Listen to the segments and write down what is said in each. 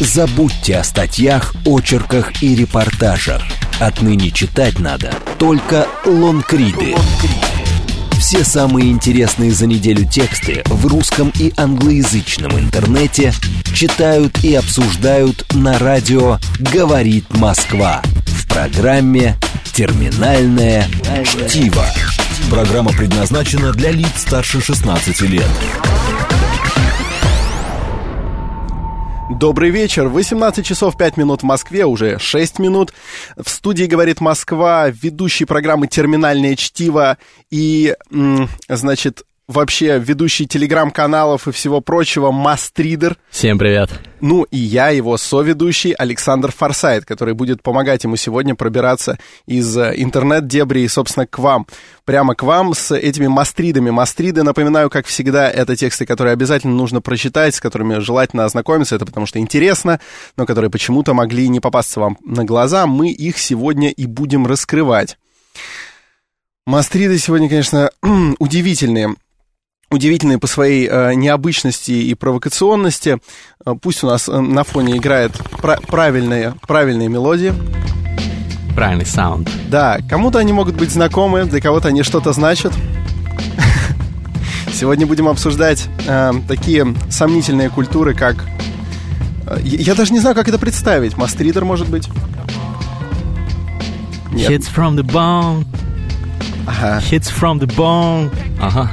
Забудьте о статьях, очерках и репортажах. Отныне читать надо только лонгриды. Все самые интересные за неделю тексты в русском и англоязычном интернете читают и обсуждают на радио «Говорит Москва» в программе «Терминальное чтиво». Программа предназначена для лиц старше 16 лет. Добрый вечер. 18 часов 5 минут в Москве, уже 6 минут. В студии «Говорит Москва» ведущий программы «Терминальное чтиво» и, значит, вообще ведущий телеграм-каналов и всего прочего Мастридер. Всем привет. Ну и я, его соведущий Александр Форсайт, который будет помогать ему сегодня пробираться из э, интернет-дебри и, собственно, к вам. Прямо к вам с этими мастридами. Мастриды, напоминаю, как всегда, это тексты, которые обязательно нужно прочитать, с которыми желательно ознакомиться, это потому что интересно, но которые почему-то могли не попасться вам на глаза. Мы их сегодня и будем раскрывать. Мастриды сегодня, конечно, удивительные удивительные по своей э, необычности и провокационности. Э, пусть у нас э, на фоне играет пра- правильные, правильные мелодии. Правильный саунд. Да, кому-то они могут быть знакомы, для кого-то они что-то значат. Сегодня будем обсуждать э, такие сомнительные культуры, как... Э, я даже не знаю, как это представить. Мастридер, может быть? Нет. Hits from the bone. Ага. Hits from the bone. Ага.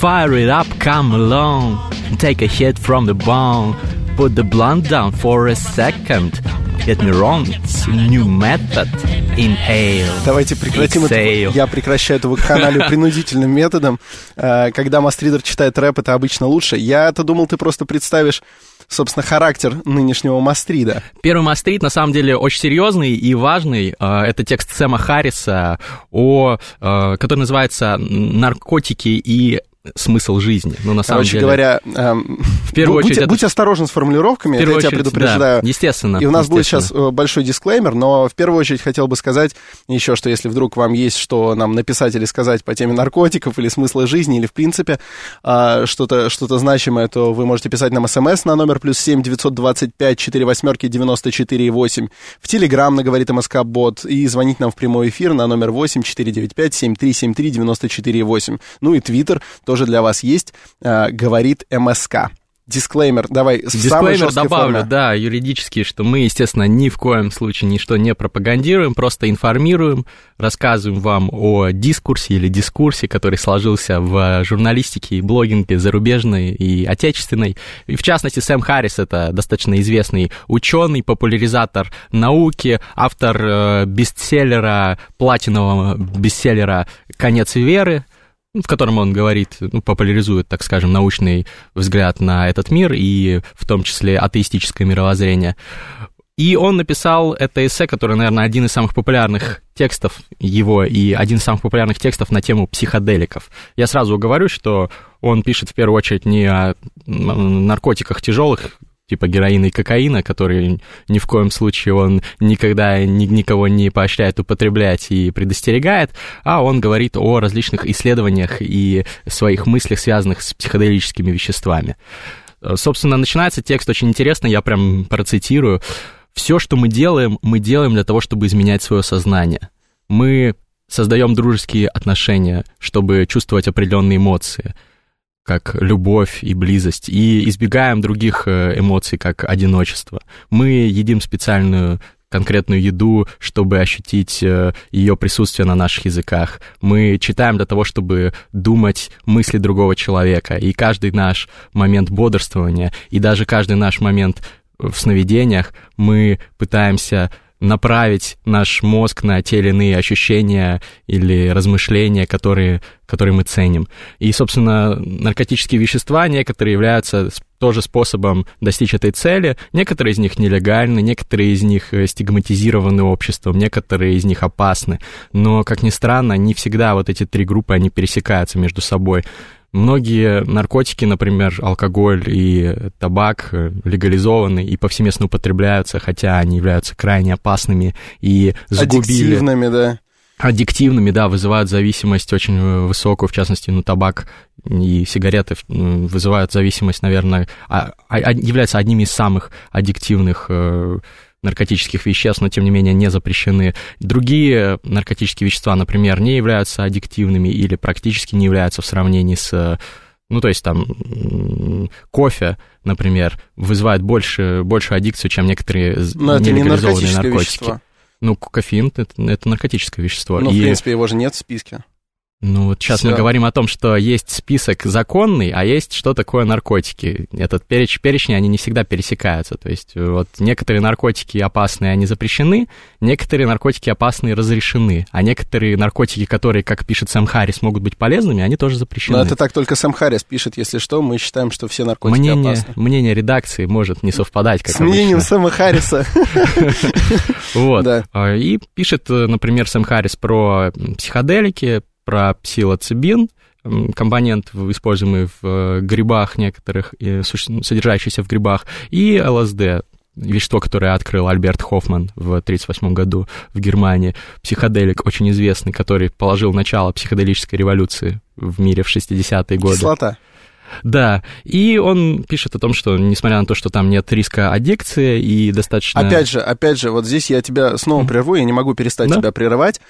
Fire it up, come along. Take a hit from the bone. Put the blunt down for a second. Get me wrong, it's new method. Inhale. Давайте прекратим Exhale. это. Я прекращаю это канале принудительным методом. Э, когда мастридер читает рэп, это обычно лучше. Я-то думал, ты просто представишь собственно, характер нынешнего Мастрида. Первый Мастрид, на самом деле, очень серьезный и важный. Э, это текст Сэма Харриса, о, э, который называется «Наркотики и смысл жизни. Ну, на самом Короче деле... говоря, эм, в первую будь, очередь, будь осторожен с формулировками, это я очередь, тебя предупреждаю. Да, естественно. И у нас будет сейчас естественно. большой дисклеймер, но в первую очередь хотел бы сказать еще, что если вдруг вам есть что нам написать или сказать по теме наркотиков или смысла жизни, или в принципе э, что-то что значимое, то вы можете писать нам смс на номер плюс семь девятьсот двадцать пять четыре восьмерки девяносто четыре восемь, в Телеграм на говорит МСК Бот и звонить нам в прямой эфир на номер восемь четыре девять пять семь три семь три девяносто четыре восемь. Ну и Твиттер тоже для вас есть э, говорит МСК. Дисклеймер, давай, Дисклеймер добавлю, форме. да, юридически, что мы, естественно, ни в коем случае ничто не пропагандируем, просто информируем, рассказываем вам о дискурсе или дискурсе, который сложился в журналистике и блогинге зарубежной и отечественной. И, в частности, Сэм Харрис — это достаточно известный ученый, популяризатор науки, автор э, бестселлера, платинового бестселлера «Конец веры», в котором он говорит, ну, популяризует, так скажем, научный взгляд на этот мир и в том числе атеистическое мировоззрение. И он написал это эссе, которое, наверное, один из самых популярных текстов его и один из самых популярных текстов на тему психоделиков. Я сразу говорю, что он пишет в первую очередь не о наркотиках тяжелых, типа героина и кокаина, который ни в коем случае он никогда ни, никого не поощряет употреблять и предостерегает, а он говорит о различных исследованиях и своих мыслях, связанных с психоделическими веществами. Собственно, начинается текст очень интересно, я прям процитирую. «Все, что мы делаем, мы делаем для того, чтобы изменять свое сознание. Мы создаем дружеские отношения, чтобы чувствовать определенные эмоции – как любовь и близость, и избегаем других э, эмоций, как одиночество. Мы едим специальную конкретную еду, чтобы ощутить э, ее присутствие на наших языках. Мы читаем для того, чтобы думать мысли другого человека. И каждый наш момент бодрствования, и даже каждый наш момент в сновидениях мы пытаемся направить наш мозг на те или иные ощущения или размышления, которые, которые мы ценим. И, собственно, наркотические вещества некоторые являются тоже способом достичь этой цели. Некоторые из них нелегальны, некоторые из них э, стигматизированы обществом, некоторые из них опасны. Но, как ни странно, не всегда вот эти три группы, они пересекаются между собой. Многие наркотики, например, алкоголь и табак э, легализованы и повсеместно употребляются, хотя они являются крайне опасными и загубили... Аддиктивными, да. аддиктивными, да, вызывают зависимость очень э, высокую, в частности, ну, табак и сигареты вызывают зависимость, наверное, а, а, являются одними из самых аддиктивных э, наркотических веществ, но тем не менее не запрещены. Другие наркотические вещества, например, не являются аддиктивными или практически не являются в сравнении с ну, то есть там кофе, например, вызывает больше, большую аддикцию, чем некоторые Но нелегализованные не наркотики. Вещество. Ну, кофеин это, это наркотическое вещество. Ну, и... в принципе, его же нет в списке. Ну вот сейчас Всё. мы говорим о том, что есть список законный, а есть что такое наркотики. Этот переч, перечни, они не всегда пересекаются. То есть вот некоторые наркотики опасные, они запрещены, некоторые наркотики опасные разрешены, а некоторые наркотики, которые, как пишет Сэм Харрис, могут быть полезными, они тоже запрещены. Но это так только Сэм Харрис пишет, если что, мы считаем, что все наркотики мнение, опасны. Мнение редакции может не совпадать, как С мнением Сэма Харриса. Вот. А, и пишет, например, Сэм Харрис про психоделики, про псилоцибин, компонент, используемый в э, грибах некоторых, содержащийся в грибах, и ЛСД, вещество, которое открыл Альберт Хоффман в 1938 году в Германии, психоделик очень известный, который положил начало психоделической революции в мире в 60-е годы. Кислота. Да, и он пишет о том, что несмотря на то, что там нет риска аддикции и достаточно... Опять же, опять же, вот здесь я тебя снова прерву, я не могу перестать да? тебя прерывать.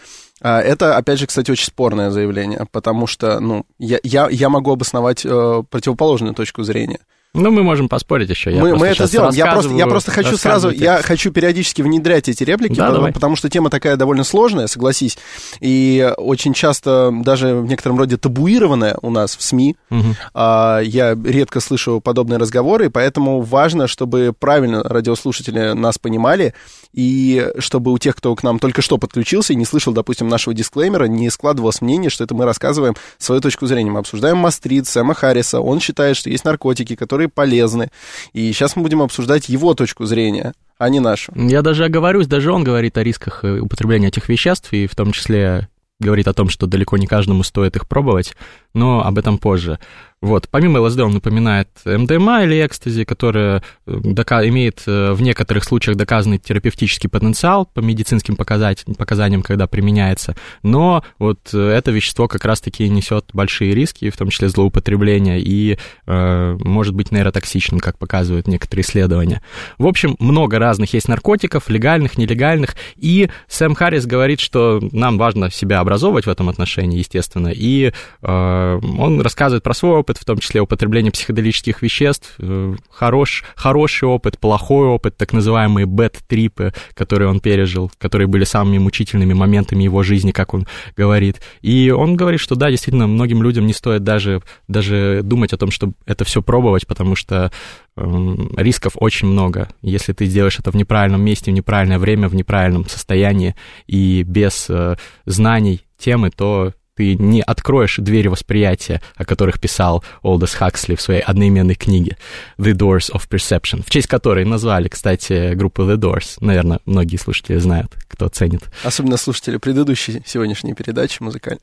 А, это, опять же, кстати, очень спорное заявление, потому что, ну, я, я, я могу обосновать э, противоположную точку зрения. Ну, мы можем поспорить еще. Я мы, мы это сделаем. Я просто, я просто хочу сразу, текст. я хочу периодически внедрять эти реплики, да, потому, потому что тема такая довольно сложная, согласись, и очень часто даже в некотором роде табуированная у нас в СМИ. Угу. А, я редко слышу подобные разговоры, и поэтому важно, чтобы правильно радиослушатели нас понимали, и чтобы у тех, кто к нам только что подключился и не слышал, допустим, нашего дисклеймера, не складывалось мнение, что это мы рассказываем свою точку зрения. Мы обсуждаем Мастрид, Сэма Харриса, он считает, что есть наркотики, которые которые полезны. И сейчас мы будем обсуждать его точку зрения а не нашу. Я даже оговорюсь, даже он говорит о рисках э, употребления этих веществ, и в том числе говорит о том, что далеко не каждому стоит их пробовать, но об этом позже. Вот. Помимо ЛСД он напоминает МДМА или экстази, которая э, имеет э, в некоторых случаях доказанный терапевтический потенциал по медицинским показаниям, когда применяется, но вот э, это вещество как раз-таки несет большие риски, в том числе злоупотребление, и э, может быть нейротоксичным, как показывают некоторые исследования. В общем, много разных есть наркотиков, легальных, нелегальных, и Сэм Харрис говорит, что нам важно себя образовывать в этом отношении, естественно, и э, он рассказывает про свой опыт, опыт, в том числе употребление психоделических веществ, э, хорош, хороший опыт, плохой опыт, так называемые бэт-трипы, которые он пережил, которые были самыми мучительными моментами его жизни, как он говорит. И он говорит, что да, действительно, многим людям не стоит даже, даже думать о том, чтобы это все пробовать, потому что э, рисков очень много. Если ты сделаешь это в неправильном месте, в неправильное время, в неправильном состоянии и без э, знаний темы, то ты не откроешь двери восприятия, о которых писал Олдес Хаксли в своей одноименной книге «The Doors of Perception», в честь которой назвали, кстати, группу The Doors. Наверное, многие слушатели знают, кто ценит. Особенно слушатели предыдущей сегодняшней передачи музыкальной.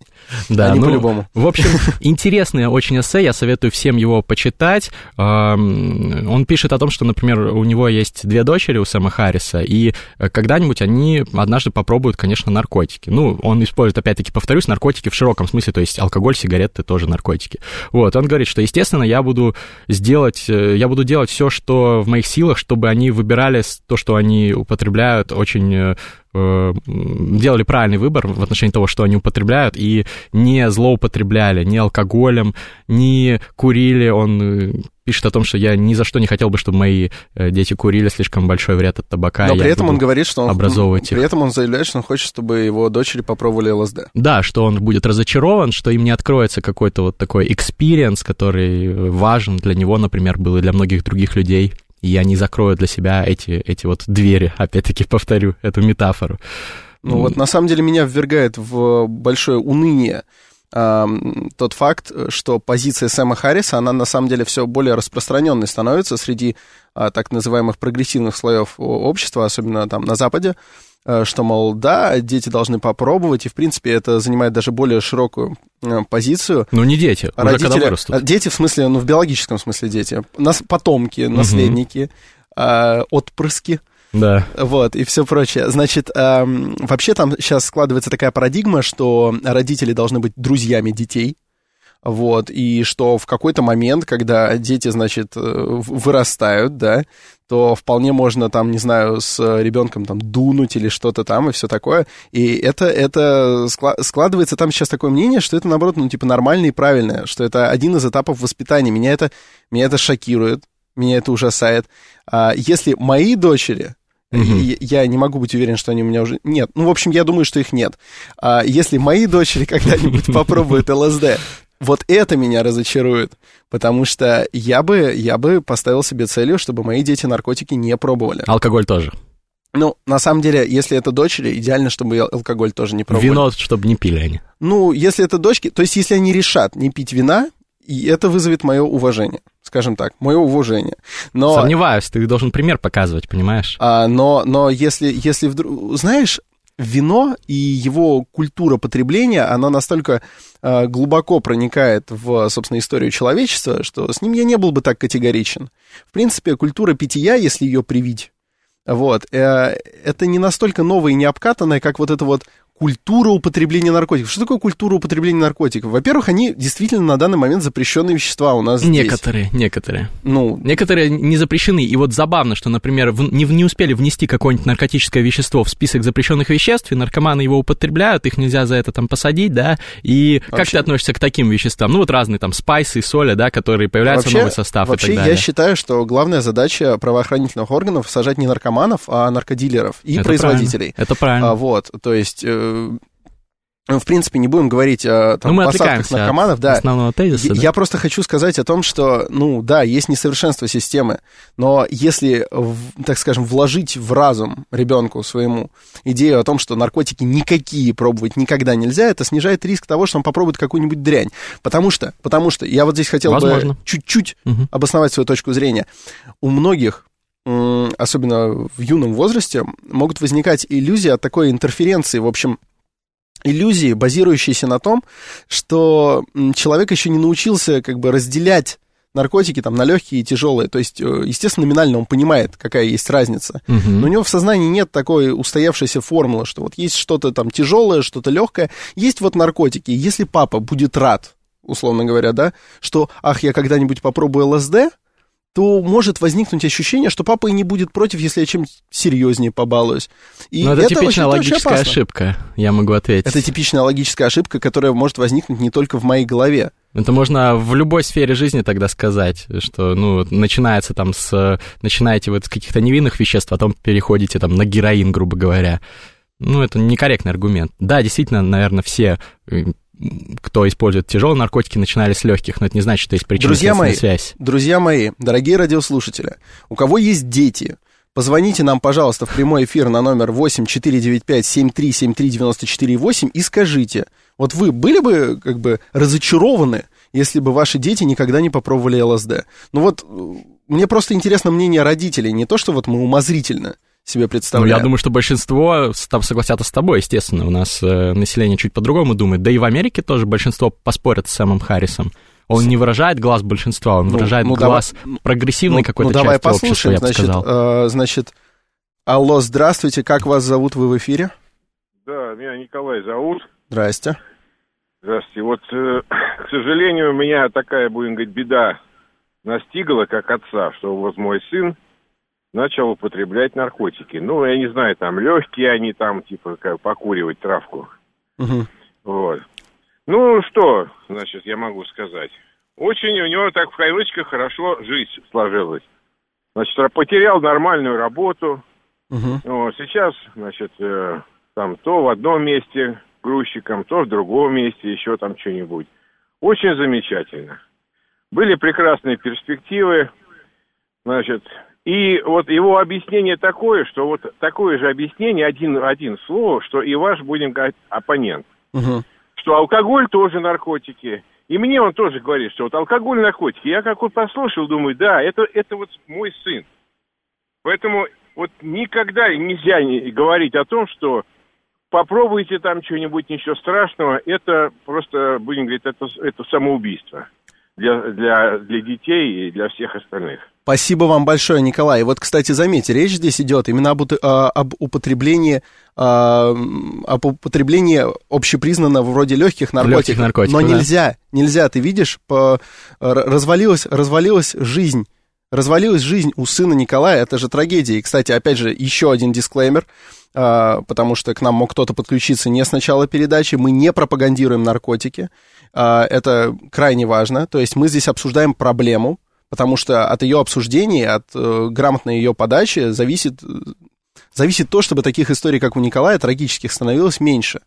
Да, Они ну, по-любому. В общем, интересное очень эссе, я советую всем его почитать. Он пишет о том, что, например, у него есть две дочери у Сэма Харриса, и э, когда-нибудь они однажды попробуют, конечно, наркотики. Ну, он использует, опять-таки, повторюсь, наркотики в широком широком смысле, то есть алкоголь, сигареты тоже наркотики. Вот, он говорит, что, естественно, я буду сделать, э, я буду делать все, что в моих силах, чтобы они выбирали то, что они употребляют, очень э, делали правильный выбор в отношении того, что они употребляют, и не злоупотребляли ни алкоголем, ни курили. Он пишет о том, что я ни за что не хотел бы, чтобы мои э, дети курили слишком большой вред от табака. Но при этом он говорит, что он образовывать при этом он заявляет, что он хочет, чтобы его дочери попробовали ЛСД. Да, что он будет разочарован, что им не откроется какой-то вот такой experience, который важен для него, например, был и для многих других людей. И я не закрою для себя эти, эти вот двери, опять-таки повторю эту метафору. Ну вот на самом деле меня ввергает в большое уныние тот факт, что позиция Сэма Харриса, она на самом деле все более распространенной становится среди а, так называемых прогрессивных слоев общества, особенно там на Западе, э, что, мол, да, дети должны попробовать, и, в принципе, это занимает даже более широкую э, позицию. Ну, не дети, уже Родители, когда вырастут. А, дети, в смысле, ну, в биологическом смысле дети. Нас, потомки, наследники, угу. отпрыски – Да. Вот, и все прочее. Значит, эм, вообще там сейчас складывается такая парадигма, что родители должны быть друзьями детей, вот, и что в какой-то момент, когда дети, значит, э, вырастают, да, то вполне можно там, не знаю, с ребенком там дунуть или что-то там и все такое. И это, это складывается там сейчас такое мнение, что это, наоборот, ну, типа, нормально и правильное, что это один из этапов воспитания. Меня это, меня это шокирует, меня это ужасает. А если мои дочери, Угу. Я не могу быть уверен, что они у меня уже... Нет, ну, в общем, я думаю, что их нет. А если мои дочери когда-нибудь попробуют ЛСД, вот это меня разочарует, потому что я бы, я бы поставил себе целью, чтобы мои дети наркотики не пробовали. Алкоголь тоже. Ну, на самом деле, если это дочери, идеально, чтобы алкоголь тоже не пробовали. Вино, чтобы не пили они. Ну, если это дочки, то есть если они решат не пить вина, и это вызовет мое уважение, скажем так, мое уважение. Но, Сомневаюсь, ты должен пример показывать, понимаешь? А, но, но если, если вдруг... Знаешь, вино и его культура потребления, она настолько э, глубоко проникает в, собственно, историю человечества, что с ним я не был бы так категоричен. В принципе, культура питья, если ее привить, вот, э, это не настолько новая и не обкатанная, как вот это вот культура употребления наркотиков. Что такое культура употребления наркотиков? Во-первых, они действительно на данный момент запрещенные вещества у нас Некоторые, здесь. некоторые. Ну, некоторые не запрещены. И вот забавно, что, например, в, не, не успели внести какое-нибудь наркотическое вещество в список запрещенных веществ, и наркоманы его употребляют, их нельзя за это там посадить, да? И вообще, как ты относишься к таким веществам? Ну, вот разные там спайсы, соли, да, которые появляются вообще, новый состав вообще и так далее. я считаю, что главная задача правоохранительных органов сажать не наркоманов, а наркодилеров и это производителей. Правильно. Это правильно. А, вот, то есть э, в принципе, не будем говорить о там, ну, мы посадках наркоманов. Да. Основного тезиса, я, да. я просто хочу сказать о том, что, ну, да, есть несовершенство системы, но если, так скажем, вложить в разум ребенку своему идею о том, что наркотики никакие пробовать никогда нельзя, это снижает риск того, что он попробует какую-нибудь дрянь. Потому что, потому что, я вот здесь хотел Возможно. бы чуть-чуть угу. обосновать свою точку зрения. У многих особенно в юном возрасте, могут возникать иллюзии от такой интерференции, в общем, иллюзии, базирующиеся на том, что человек еще не научился как бы разделять наркотики там на легкие и тяжелые. То есть, э, естественно, номинально он понимает, какая есть разница. Угу. Но у него в сознании нет такой устоявшейся формулы, что вот есть что-то там тяжелое, что-то легкое. Есть вот наркотики. Если папа будет рад, условно говоря, да, что, ах, я когда-нибудь попробую ЛСД, то может возникнуть ощущение, что папа и не будет против, если я чем-то серьезнее побалуюсь. И Но это, это типичная логическая ошибка, я могу ответить. Это типичная логическая ошибка, которая может возникнуть не только в моей голове. Это можно в любой сфере жизни тогда сказать, что, ну, начинается там с... Начинаете вот с каких-то невинных веществ, а потом переходите там на героин, грубо говоря. Ну, это некорректный аргумент. Да, действительно, наверное, все э, кто использует тяжелые наркотики, начинали с легких, но это не значит, что есть причинно друзья мои, связь. Друзья мои, дорогие радиослушатели, у кого есть дети, позвоните нам, пожалуйста, в прямой эфир на номер 8 495 7373 94 8 и скажите, вот вы были бы как бы разочарованы, если бы ваши дети никогда не попробовали ЛСД? Ну вот, мне просто интересно мнение родителей, не то, что вот мы умозрительно себе представляем. Ну, я думаю, что большинство там согласятся с тобой, естественно. У нас э, население чуть по-другому думает. Да и в Америке тоже большинство поспорят с Сэмом Харрисом. Он не выражает глаз большинства, он ну, выражает ну, глаз давай, прогрессивной ну, какой-то ну, давай части послушаем, общества, значит, я бы сказал. Э, значит, алло, здравствуйте, как вас зовут, вы в эфире? Да, меня Николай зовут. Здрасте. Здравствуйте. Вот, э, к сожалению, у меня такая, будем говорить, беда настигла, как отца, что вот мой сын начал употреблять наркотики. Ну, я не знаю, там легкие они там, типа, как, покуривать травку. Угу. Вот. Ну, что, значит, я могу сказать. Очень у него так в кавычках хорошо жизнь сложилась. Значит, потерял нормальную работу. Угу. Вот, сейчас, значит, э, там то в одном месте грузчиком, то в другом месте, еще там что-нибудь. Очень замечательно. Были прекрасные перспективы. Значит, и вот его объяснение такое, что вот такое же объяснение, один, один слово, что и ваш, будем говорить, оппонент. Угу. Что алкоголь тоже наркотики. И мне он тоже говорит, что вот алкоголь, наркотики. Я как вот послушал, думаю, да, это, это вот мой сын. Поэтому вот никогда нельзя не говорить о том, что попробуйте там что-нибудь, ничего страшного. Это просто, будем говорить, это, это самоубийство для, для, для детей и для всех остальных. Спасибо вам большое, Николай. Вот, кстати, заметьте, речь здесь идет именно об, а, об употреблении а, об употреблении общепризнанного вроде легких наркотиков. Легких наркотиков Но да. нельзя, нельзя, ты видишь, по, развалилась, развалилась жизнь. Развалилась жизнь у сына Николая, это же трагедия. И, кстати, опять же, еще один дисклеймер, а, потому что к нам мог кто-то подключиться не с начала передачи. Мы не пропагандируем наркотики, это крайне важно. То есть мы здесь обсуждаем проблему, потому что от ее обсуждения, от э, грамотной ее подачи зависит зависит то, чтобы таких историй, как у Николая, трагических становилось меньше.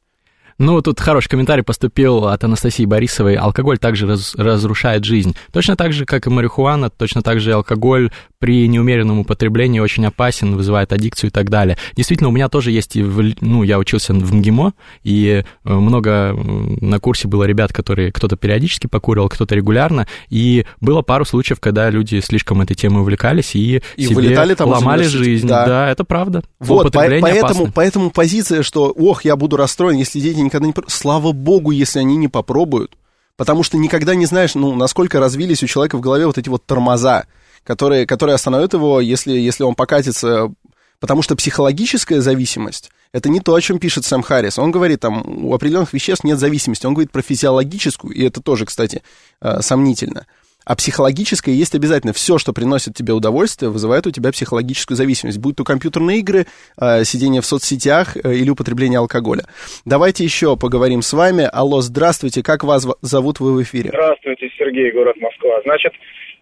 Ну, тут хороший комментарий поступил от Анастасии Борисовой. Алкоголь также раз, разрушает жизнь. Точно так же, как и марихуана, точно так же и алкоголь при неумеренном употреблении очень опасен, вызывает аддикцию и так далее. Действительно, у меня тоже есть, ну, я учился в МГИМО, и э, много на курсе было ребят, которые кто-то периодически покуривал, кто-то регулярно, и было пару случаев, когда люди слишком этой темой увлекались и, и себе вылетали там ломали жизнь. Да. да, это правда. Вот, по- поэтому, поэтому позиция, что, ох, я буду расстроен, если дети никогда не... Слава богу, если они не попробуют, потому что никогда не знаешь, ну, насколько развились у человека в голове вот эти вот тормоза, которые, которые остановят его, если, если он покатится. Потому что психологическая зависимость — это не то, о чем пишет Сэм Харрис. Он говорит, там, у определенных веществ нет зависимости. Он говорит про физиологическую, и это тоже, кстати, э, сомнительно. А психологическое есть обязательно. Все, что приносит тебе удовольствие, вызывает у тебя психологическую зависимость. Будь то компьютерные игры, э, сидение в соцсетях э, или употребление алкоголя. Давайте еще поговорим с вами. Алло, здравствуйте. Как вас зовут? Вы в эфире. Здравствуйте, Сергей, город Москва. Значит,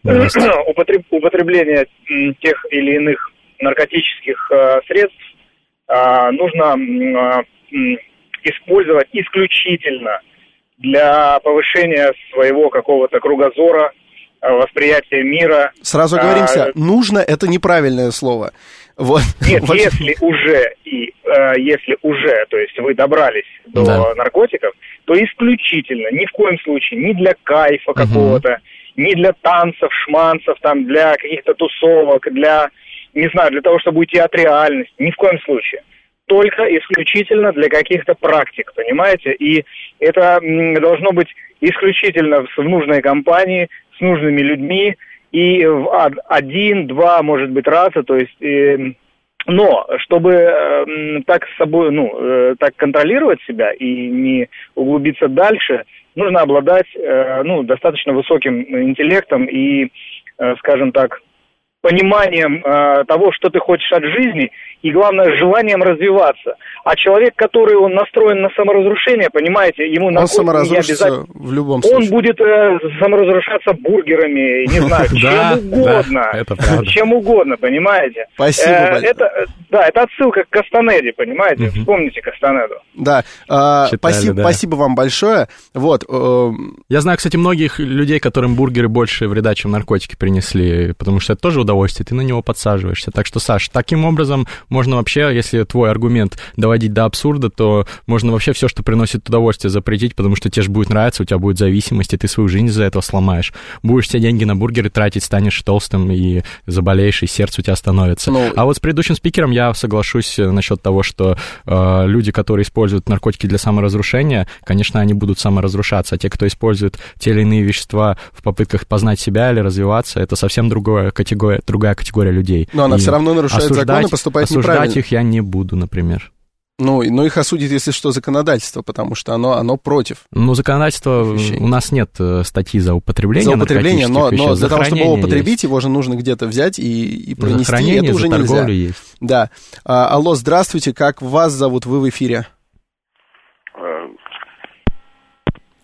употребление тех или иных наркотических э, средств э, нужно э, использовать исключительно для повышения своего какого-то кругозора, восприятия мира. Сразу оговоримся, а, нужно это неправильное слово. Вот. Нет, если уже и если уже, то есть вы добрались до да. наркотиков, то исключительно, ни в коем случае, ни для кайфа какого-то, не для танцев, шманцев, там, для каких-то тусовок, для, не знаю, для того, чтобы уйти от реальности. Ни в коем случае. Только исключительно для каких-то практик, понимаете? И это должно быть исключительно в нужной компании, с нужными людьми, и в один, два, может быть, раза, то есть... Э, но чтобы э, так с собой, ну, э, так контролировать себя и не углубиться дальше, нужно обладать, э, ну, достаточно высоким интеллектом и, э, скажем так, пониманием э, того, что ты хочешь от жизни, и, главное, желанием развиваться. А человек, который он настроен на саморазрушение, понимаете, ему на Он не обязательно... в любом случае. Он будет э, саморазрушаться бургерами, не знаю, чем угодно. Чем угодно, понимаете. Спасибо э, большое. Это, да, это отсылка к Кастанеде, понимаете? Вспомните Кастанеду. Да, а, спасибо вам большое. Вот. Э, Я знаю, кстати, многих людей, которым бургеры больше вреда, чем наркотики принесли, потому что это тоже удовольствие, ты на него подсаживаешься. Так что, Саш, таким образом можно вообще, если твой аргумент доводить до абсурда, то можно вообще все, что приносит удовольствие, запретить, потому что тебе же будет нравиться, у тебя будет зависимость, и ты свою жизнь из-за этого сломаешь. Будешь все деньги на бургеры тратить, станешь толстым и заболеешь, и сердце у тебя остановится. Ну... А вот с предыдущим спикером я соглашусь э, насчет того, что э, люди, которые используют наркотики для саморазрушения, конечно, они будут саморазрушаться, а те, кто использует те или иные вещества в попытках познать себя или развиваться, это совсем другая категория, другая категория людей. Но она и все равно нарушает закон и поступает осуждать их я не буду, например. Ну, но их осудит, если что, законодательство, потому что оно, оно против. Ну, законодательство, вещей. у нас нет э, статьи за употребление За употребление, но, но для того, чтобы его употребить, есть. его же нужно где-то взять и, и пронести, это уже нельзя. Есть. Да. А, алло, здравствуйте, как вас зовут, вы в эфире?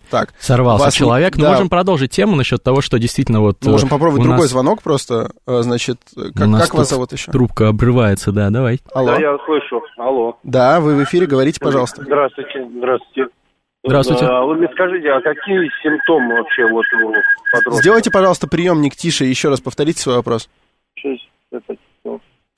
Так. Сорвался вас... человек. Да. можем продолжить тему насчет того, что действительно вот... Мы можем попробовать другой нас... звонок просто. Э, значит, как, как вас зовут еще? Трубка обрывается, да, давай. Алло. Да, я слышу. Алло. Да, вы в эфире, говорите, пожалуйста. Здравствуйте, здравствуйте. Здравствуйте. А, вы мне скажите, а какие симптомы вообще вот у подростка? Сделайте, пожалуйста, приемник тише, еще раз повторите свой вопрос.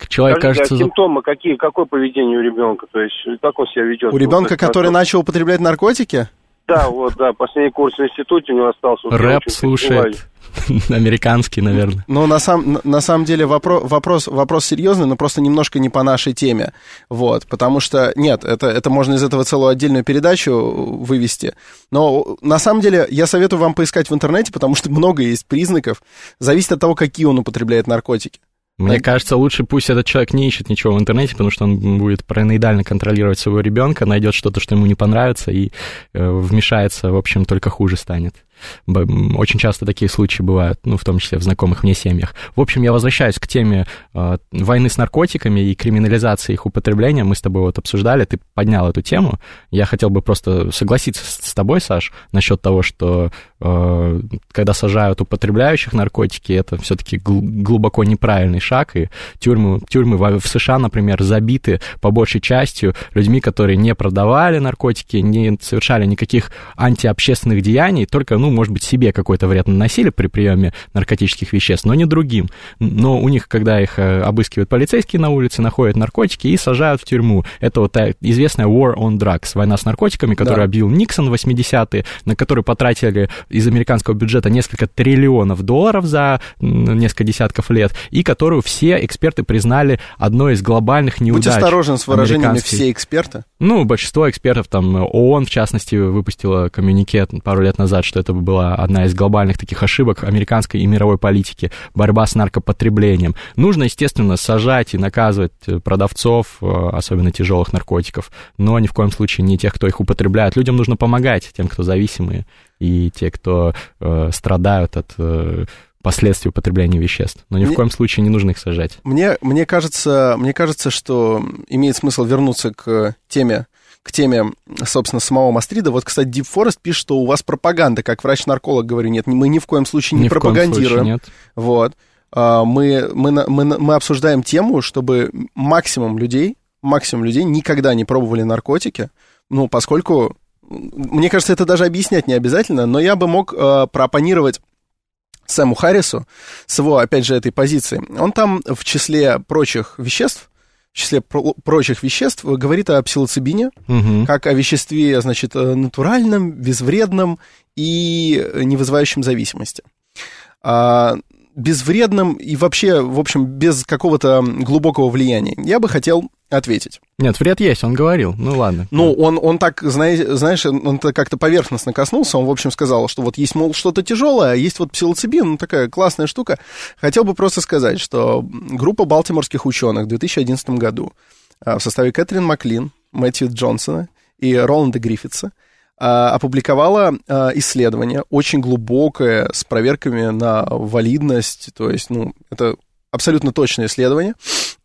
Человек, Скажите, кажется... А симптомы какие, какое поведение у ребенка? То есть, как он себя ведет? У ребенка, который начал употреблять наркотики? Да, вот, да, последний курс в институте у него остался. Рэп слушает. американский, наверное. Ну, на, сам, на самом деле вопрос, вопрос, вопрос серьезный, но просто немножко не по нашей теме. Вот, потому что, нет, это, это можно из этого целую отдельную передачу вывести. Но на самом деле я советую вам поискать в интернете, потому что много есть признаков. Зависит от того, какие он употребляет наркотики. Мне кажется, лучше пусть этот человек не ищет ничего в интернете, потому что он будет параноидально контролировать своего ребенка, найдет что-то, что ему не понравится, и э, вмешается, в общем, только хуже станет. Очень часто такие случаи бывают, ну, в том числе в знакомых мне семьях. В общем, я возвращаюсь к теме э, войны с наркотиками и криминализации их употребления. Мы с тобой вот обсуждали, ты поднял эту тему. Я хотел бы просто согласиться с, с тобой, Саш, насчет того, что э, когда сажают употребляющих наркотики, это все-таки гл- глубоко неправильный шаг, и тюрьмы, тюрьмы в, в США, например, забиты по большей частью людьми, которые не продавали наркотики, не совершали никаких антиобщественных деяний, только, ну, ну, может быть, себе какой-то вред наносили при приеме наркотических веществ, но не другим. Но у них, когда их э, обыскивают полицейские на улице, находят наркотики и сажают в тюрьму. Это вот известная War on Drugs, война с наркотиками, которую да. объявил Никсон в 80-е, на которую потратили из американского бюджета несколько триллионов долларов за несколько десятков лет, и которую все эксперты признали одной из глобальных неудач. Будь осторожен с выражениями «все эксперты». Ну, большинство экспертов, там ООН, в частности, выпустила коммюнике пару лет назад, что это была одна из глобальных таких ошибок американской и мировой политики, борьба с наркопотреблением. Нужно, естественно, сажать и наказывать э, продавцов, э, особенно тяжелых наркотиков, но ни в коем случае не тех, кто их употребляет. Людям нужно помогать, тем, кто зависимые, и те, кто э, страдают от э, последствий употребления веществ. Но ни мне, в коем случае не нужно их сажать. Мне, мне, кажется, мне кажется, что имеет смысл вернуться к теме к теме, собственно, самого Мастрида. Вот, кстати, Deep Forest пишет, что у вас пропаганда, как врач-нарколог, говорю, нет, мы ни в коем случае не ни пропагандируем. Случае нет. Вот. А, мы, мы, мы, мы обсуждаем тему, чтобы максимум людей, максимум людей никогда не пробовали наркотики, ну, поскольку, мне кажется, это даже объяснять не обязательно, но я бы мог э, проопонировать Сэму Харрису с его, опять же, этой позиции. Он там в числе прочих веществ числе про- прочих веществ, говорит о псилоцибине, угу. как о веществе, значит, э, натуральном, безвредном и не вызывающем зависимости. А, безвредным и вообще, в общем, без какого-то глубокого влияния. Я бы хотел ответить. Нет, вред есть, он говорил. Ну ладно. Ну, он, он так, знаешь, он как-то поверхностно коснулся. Он, в общем, сказал, что вот есть, мол, что-то тяжелое, а есть вот псилоцибин, ну, такая классная штука. Хотел бы просто сказать, что группа балтиморских ученых в 2011 году а, в составе Кэтрин Маклин, Мэтью Джонсона и Роланда Гриффитса а, опубликовала а, исследование очень глубокое с проверками на валидность, то есть, ну, это абсолютно точное исследование.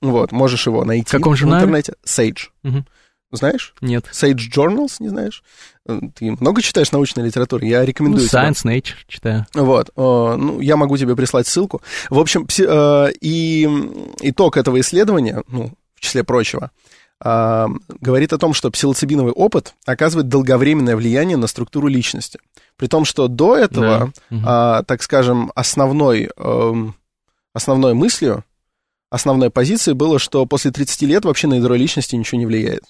Вот, можешь его найти в, каком в интернете. Sage. Угу. Знаешь? Нет. Sage Journals, не знаешь? Э, ты много читаешь научной литературы? Я рекомендую. Ну, Science, тебе. Nature читаю. Вот. Ну, я могу тебе прислать ссылку. В общем, э, и итог этого исследования, ну, в числе прочего, э, говорит о том, что псилоцибиновый опыт оказывает долговременное влияние на структуру личности. При том, что до этого, да. так скажем, основной, эм, основной мыслью основной позицией было, что после 30 лет вообще на ядро личности ничего не влияет.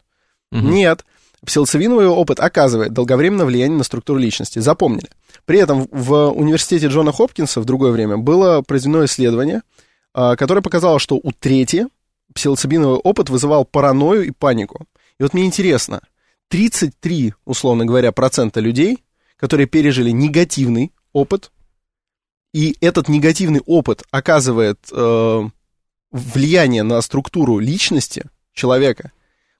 Угу. Нет. Псилоцибиновый опыт оказывает долговременное влияние на структуру личности. Запомнили. При этом в университете Джона Хопкинса в другое время было произведено исследование, а, которое показало, что у трети псилоцибиновый опыт вызывал паранойю и панику. И вот мне интересно, 33, условно говоря, процента людей, которые пережили негативный опыт, и этот негативный опыт оказывает э, влияние на структуру личности человека,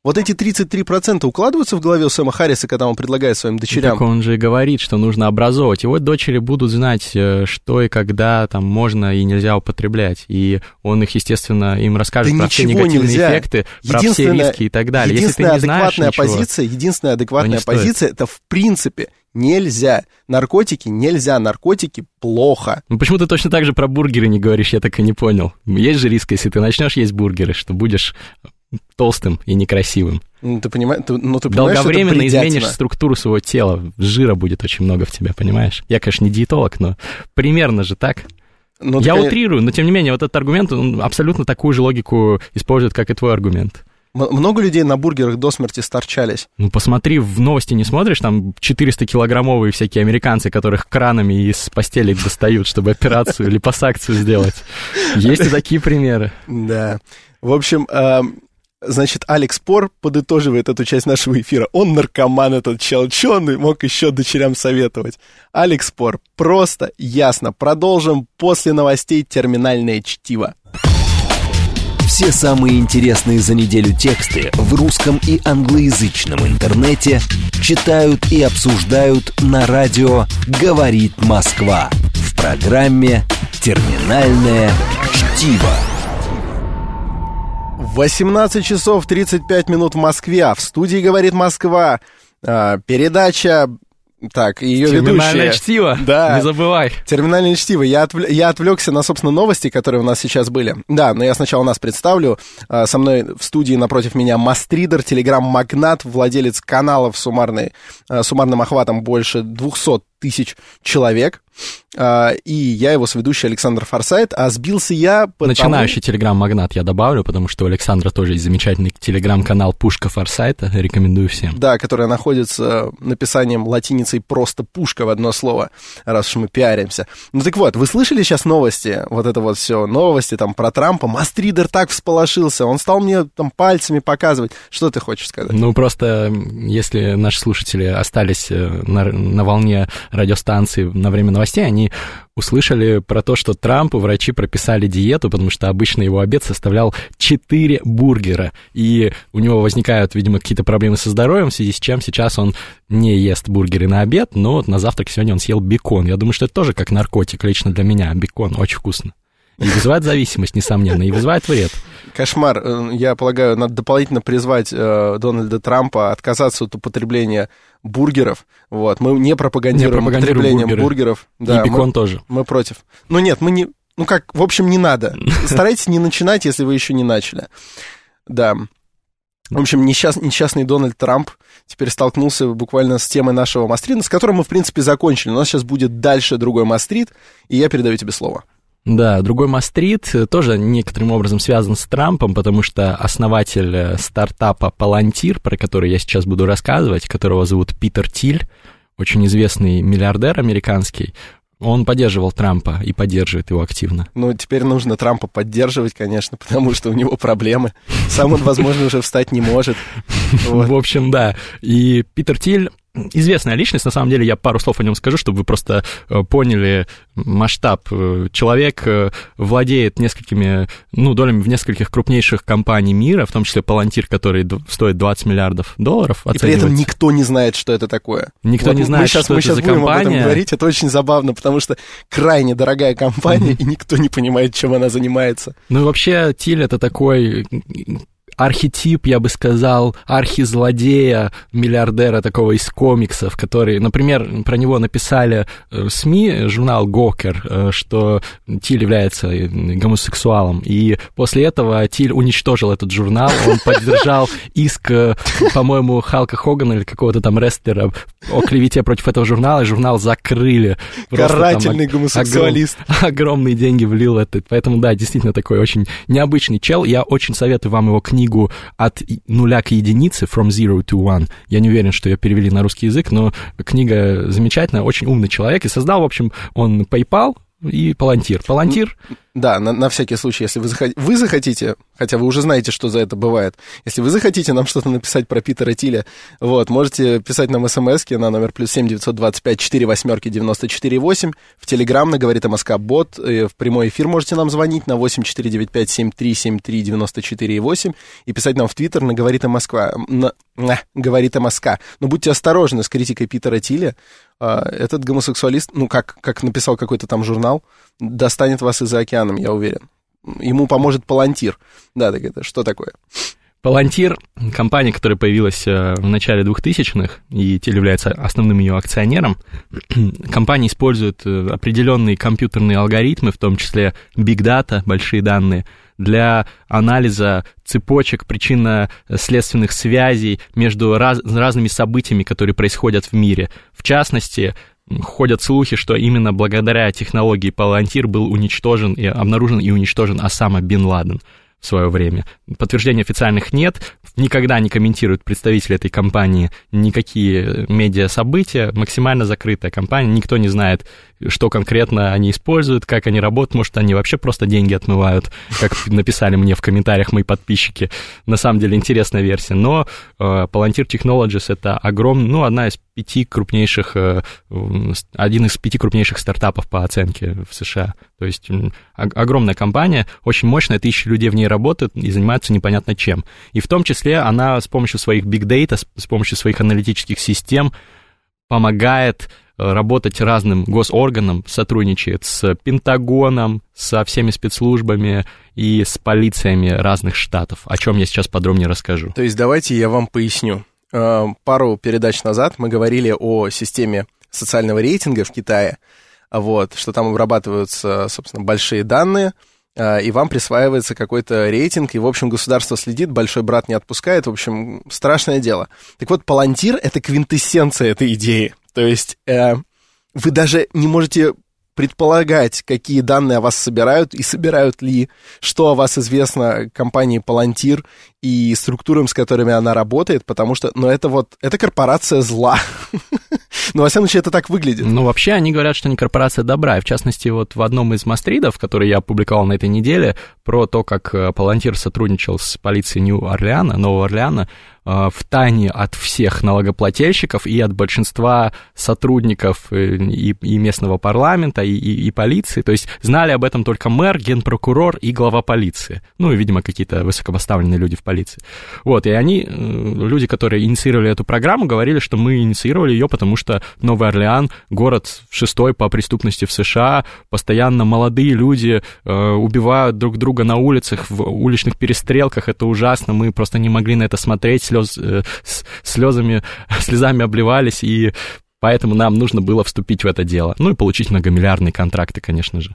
вот эти 33% укладываются в голове у Сэма Харриса, когда он предлагает своим дочерям? Так он же и говорит, что нужно образовывать. Вот дочери будут знать, э, что и когда там можно и нельзя употреблять. И он их, естественно, им расскажет да про все негативные нельзя. эффекты, про все риски и так далее. Единственная Если ты не адекватная знаешь позиция, ничего, единственная адекватная позиция, это в принципе нельзя. Наркотики нельзя, наркотики плохо. Ну почему ты точно так же про бургеры не говоришь, я так и не понял. Есть же риск, если ты начнешь есть бургеры, что будешь толстым и некрасивым. Ну, ты понимаешь, ты, ну, ты понимаешь, Долговременно изменишь структуру своего тела, жира будет очень много в тебе, понимаешь? Я, конечно, не диетолог, но примерно же так. Ну, я конечно... утрирую, но тем не менее, вот этот аргумент, он абсолютно такую же логику использует, как и твой аргумент. Много людей на бургерах до смерти сторчались. Ну, посмотри, в новости не смотришь, там 400-килограммовые всякие американцы, которых кранами из постелей достают, чтобы операцию или пассакцию сделать. Есть и такие примеры. Да. В общем, Значит, Алекс Пор подытоживает эту часть нашего эфира. Он наркоман этот чел, что он мог еще дочерям советовать? Алекс Пор, просто, ясно. Продолжим после новостей терминальное чтиво. Все самые интересные за неделю тексты в русском и англоязычном интернете читают и обсуждают на радио «Говорит Москва» в программе «Терминальное чтиво». 18 часов 35 минут в Москве. А в студии «Говорит Москва». А, передача так, ее Терминальное ведущая... чтиво, да. не забывай. Терминальное чтиво. Я, отвл... я отвлекся на, собственно, новости, которые у нас сейчас были. Да, но я сначала нас представлю. А, со мной в студии напротив меня Мастридер, телеграм-магнат, владелец каналов суммарный, а, суммарным охватом больше 200 тысяч человек. А, и я его сведущий Александр Форсайт, а сбился я потому... Начинающий телеграм-магнат я добавлю, потому что у Александра тоже есть замечательный телеграм-канал «Пушка Форсайта», рекомендую всем. Да, который находится написанием латиницей просто «пушка» в одно слово, раз уж мы пиаримся. Ну так вот, вы слышали сейчас новости, вот это вот все, новости там про Трампа? Мастридер так всполошился, он стал мне там пальцами показывать. Что ты хочешь сказать? Ну просто, если наши слушатели остались э, на, на волне радиостанции на время новостей, они услышали про то, что Трампу врачи прописали диету, потому что обычно его обед составлял 4 бургера, и у него возникают, видимо, какие-то проблемы со здоровьем, в связи с чем сейчас он не ест бургеры на обед, но на завтрак сегодня он съел бекон. Я думаю, что это тоже как наркотик лично для меня. Бекон очень вкусно. И вызывает зависимость, несомненно, и вызывает вред. Кошмар. Э, я полагаю, надо дополнительно призвать э, Дональда Трампа отказаться от употребления бургеров. Вот. Мы не пропагандируем, не употребление бургеры. бургеров. Да, и бекон мы, тоже. Мы против. Ну нет, мы не... Ну как, в общем, не надо. Старайтесь не начинать, если вы еще не начали. Да. В общем, несчаст, несчастный Дональд Трамп теперь столкнулся буквально с темой нашего Мастрита, с которым мы, в принципе, закончили. У нас сейчас будет дальше другой Мастрит, и я передаю тебе слово. Да, другой Мастрит тоже некоторым образом связан с Трампом, потому что основатель э, стартапа Palantir, про который я сейчас буду рассказывать, которого зовут Питер Тиль, очень известный миллиардер американский, он поддерживал Трампа и поддерживает его активно. Ну, теперь нужно Трампа поддерживать, конечно, потому что у него проблемы. Сам он, возможно, уже встать не может. В общем, да. И Питер Тиль известная личность, на самом деле я пару слов о нем скажу, чтобы вы просто э, поняли масштаб. Э, человек э, владеет несколькими, ну, долями в нескольких крупнейших компаний мира, в том числе Палантир, который стоит 20 миллиардов долларов. И при этом никто не знает, что это такое. Никто вот не знает, мы сейчас, что мы это сейчас за будем компания. об этом говорить, это очень забавно, потому что крайне дорогая компания, и никто не понимает, чем она занимается. Ну и вообще Тиль это такой архетип, я бы сказал, архизлодея, миллиардера такого из комиксов, который, например, про него написали э, СМИ, журнал Гокер, э, что Тиль является э, гомосексуалом, и после этого Тиль уничтожил этот журнал, он поддержал иск, по-моему, Халка Хогана или какого-то там рестлера о клевете против этого журнала, и журнал закрыли. Карательный там, гомосексуалист. Огром, огромные деньги влил это, поэтому, да, действительно такой очень необычный чел, я очень советую вам его книгу книгу от нуля к единице, From Zero to One. Я не уверен, что ее перевели на русский язык, но книга замечательная, очень умный человек, и создал, в общем, он PayPal, и Палантир. Палантир? Да, на, на всякий случай, если вы, захотите, вы захотите, хотя вы уже знаете, что за это бывает, если вы захотите нам что-то написать про Питера Тиля, вот, можете писать нам смс на номер плюс семь девятьсот двадцать пять четыре восьмерки девяносто четыре восемь, в Телеграм на говорит МСК бот, в прямой эфир можете нам звонить на восемь четыре девять пять семь три семь три девяносто четыре восемь и писать нам в Твиттер на говорит Москва, на, на говорит МСК. Но будьте осторожны с критикой Питера Тиля, этот гомосексуалист, ну, как, как написал какой-то там журнал, достанет вас из-за океаном, я уверен. Ему поможет Палантир. Да, так это что такое? Палантир — компания, которая появилась э, в начале 2000-х, и Тель является основным ее акционером. Компания использует э, определенные компьютерные алгоритмы, в том числе data, большие данные, для анализа цепочек причинно-следственных связей между раз, разными событиями, которые происходят в мире. В частности, ходят слухи, что именно благодаря технологии Палантир был уничтожен и обнаружен и уничтожен Осама Бен Ладен в свое время. Подтверждений официальных нет. Никогда не комментируют представители этой компании никакие медиа-события, максимально закрытая компания, никто не знает, что конкретно они используют, как они работают, может, они вообще просто деньги отмывают, как написали мне в комментариях мои подписчики. На самом деле интересная версия, но э, Palantir Technologies это огромная, ну, одна из пяти крупнейших, э, один из пяти крупнейших стартапов по оценке в США. То есть огромная компания, очень мощная, тысячи людей в ней работают и занимаются непонятно чем. И в том числе она с помощью своих big data, с помощью своих аналитических систем помогает э, работать разным госорганам, сотрудничает с Пентагоном, со всеми спецслужбами и с полициями разных штатов, о чем я сейчас подробнее расскажу. То есть давайте я вам поясню. Э, пару передач назад мы говорили о системе социального рейтинга в Китае, вот, что там обрабатываются, собственно, большие данные, э, и вам присваивается какой-то рейтинг, и, в общем, государство следит, большой брат не отпускает, в общем, страшное дело. Так вот, Палантир — это квинтэссенция этой идеи. То есть э, вы даже не можете предполагать, какие данные о вас собирают и собирают ли, что о вас известно компании Palantir и структурам, с которыми она работает, потому что, ну, это вот, это корпорация зла. Ну, во всяком случае, это так выглядит. Ну, вообще, они говорят, что они корпорация добра. И, в частности, вот в одном из мастридов, который я опубликовал на этой неделе, про то, как Палантир сотрудничал с полицией Нью-Орлеана, Нового Орлеана, Э, в тайне от всех налогоплательщиков и от большинства сотрудников э, и, и местного парламента, и, и, и полиции. То есть знали об этом только мэр, генпрокурор и глава полиции. Ну, и, видимо, какие-то высокопоставленные люди в полиции. Вот, и они, э, люди, которые инициировали эту программу, говорили, что мы инициировали ее, потому что Новый Орлеан — город шестой по преступности в США, постоянно молодые люди убивают друг друга на улицах, в уличных перестрелках, это ужасно, мы просто не могли на это смотреть, слез, э, слезами, слезами обливались, и поэтому нам нужно было вступить в это дело. Ну и получить многомиллиардные контракты, конечно же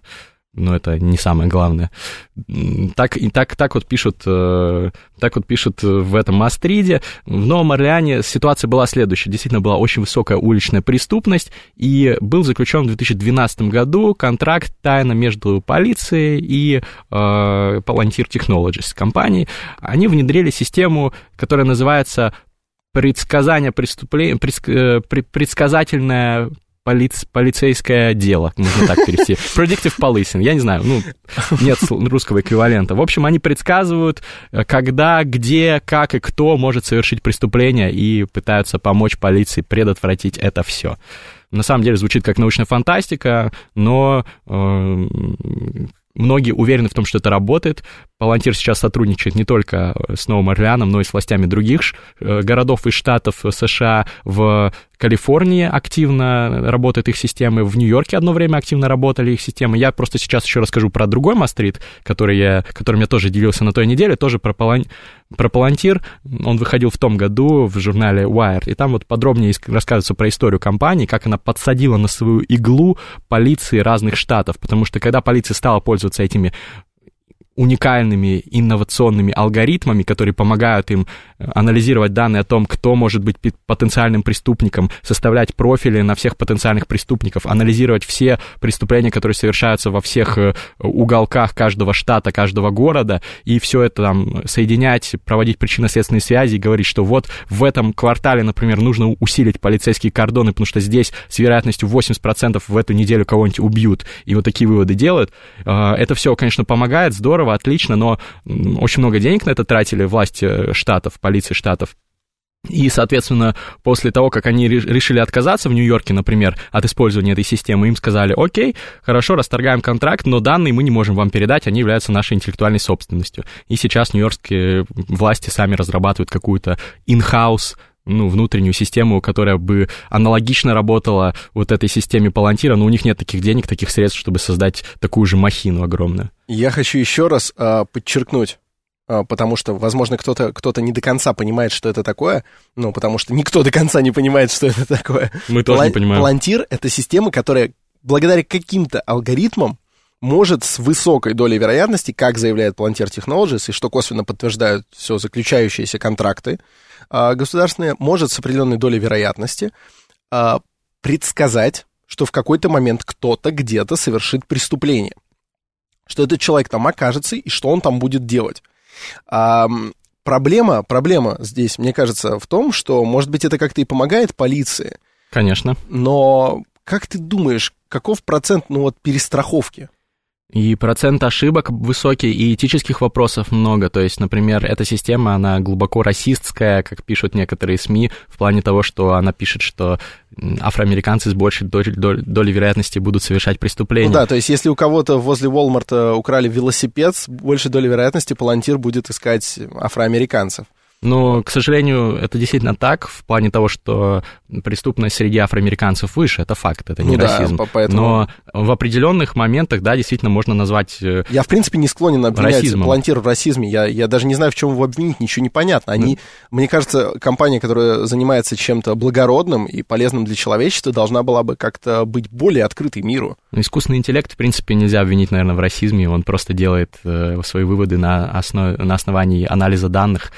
но это не самое главное. Так, и так, так вот пишут, э, так вот пишут в этом Мастриде. В Новом Орлеане ситуация была следующая. Действительно была очень высокая уличная преступность, и был заключен в 2012 году контракт тайно между полицией и э, Palantir Technologies компанией. Они внедрили систему, которая называется предсказание преступления, э, предсказательное полиц, полицейское дело, можно так перевести. Predictive policing, я не знаю, ну, нет русского эквивалента. В общем, они предсказывают, э, когда, где, как и кто может совершить преступление и пытаются помочь полиции предотвратить это все. На самом деле звучит как научная фантастика, но э, многие уверены в том, что это работает. Палантир сейчас сотрудничает не только с Новым Орлеаном, но и с властями других э, городов и штатов США. В Калифорнии активно работает их системы, в Нью-Йорке одно время активно работали их системы. Я просто сейчас еще расскажу про другой Мастрит, который я, которым я тоже делился на той неделе, тоже про, Палан... про Палантир. Он выходил в том году в журнале Wired, и там вот подробнее рассказывается про историю компании, как она подсадила на свою иглу полиции разных штатов, потому что когда полиция стала пользоваться этими уникальными инновационными алгоритмами, которые помогают им э, анализировать данные о том, кто может быть потенциальным преступником, составлять профили на всех потенциальных преступников, анализировать все преступления, которые совершаются во всех э, уголках каждого штата, каждого города, и все это там соединять, проводить причинно-следственные связи, говорить, что вот в этом квартале, например, нужно усилить полицейские кордоны, потому что здесь с вероятностью 80% в эту неделю кого-нибудь убьют, и вот такие выводы делают. Э, это все, конечно, помогает, здорово, здорово, отлично, но очень много денег на это тратили власти штатов, полиции штатов. И, соответственно, после того, как они решили отказаться в Нью-Йорке, например, от использования этой системы, им сказали, окей, хорошо, расторгаем контракт, но данные мы не можем вам передать, они являются нашей интеллектуальной собственностью. И сейчас нью-йоркские власти сами разрабатывают какую-то in-house ну, внутреннюю систему, которая бы аналогично работала вот этой системе Палантира, но у них нет таких денег, таких средств, чтобы создать такую же махину огромную. Я хочу еще раз а, подчеркнуть, а, потому что, возможно, кто-то кто не до конца понимает, что это такое, ну, потому что никто до конца не понимает, что это такое. Мы тоже Пала- не понимаем. Палантир — это система, которая благодаря каким-то алгоритмам может с высокой долей вероятности, как заявляет Palantir Technologies, и что косвенно подтверждают все заключающиеся контракты, а, государственные, может с определенной долей вероятности а, предсказать, что в какой-то момент кто-то где-то совершит преступление. Что этот человек там окажется и что он там будет делать. проблема, проблема здесь, мне кажется, в том, что, может быть, это как-то и помогает полиции. Конечно. Но как ты думаешь, каков процент, ну вот, перестраховки? И процент ошибок высокий, и этических вопросов много. То есть, например, эта система, она глубоко расистская, как пишут некоторые СМИ, в плане того, что она пишет, что афроамериканцы с большей долей, долей, долей вероятности будут совершать преступления. Ну да, то есть если у кого-то возле Walmart украли велосипед, с большей долей вероятности палантир будет искать афроамериканцев. Но, к сожалению, это действительно так, в плане того, что преступность среди афроамериканцев выше, это факт, это не ну расизм. Да, поэтому... Но в определенных моментах, да, действительно можно назвать э, Я, в принципе, не склонен обвинять расизмом. В расизме. Я, я даже не знаю, в чем его обвинить, ничего не понятно. Они, mm. мне кажется, компания, которая занимается чем-то благородным и полезным для человечества, должна была бы как-то быть более открытой миру. Искусственный интеллект, в принципе, нельзя обвинить, наверное, в расизме. Он просто делает э, свои выводы на, основ... на основании анализа данных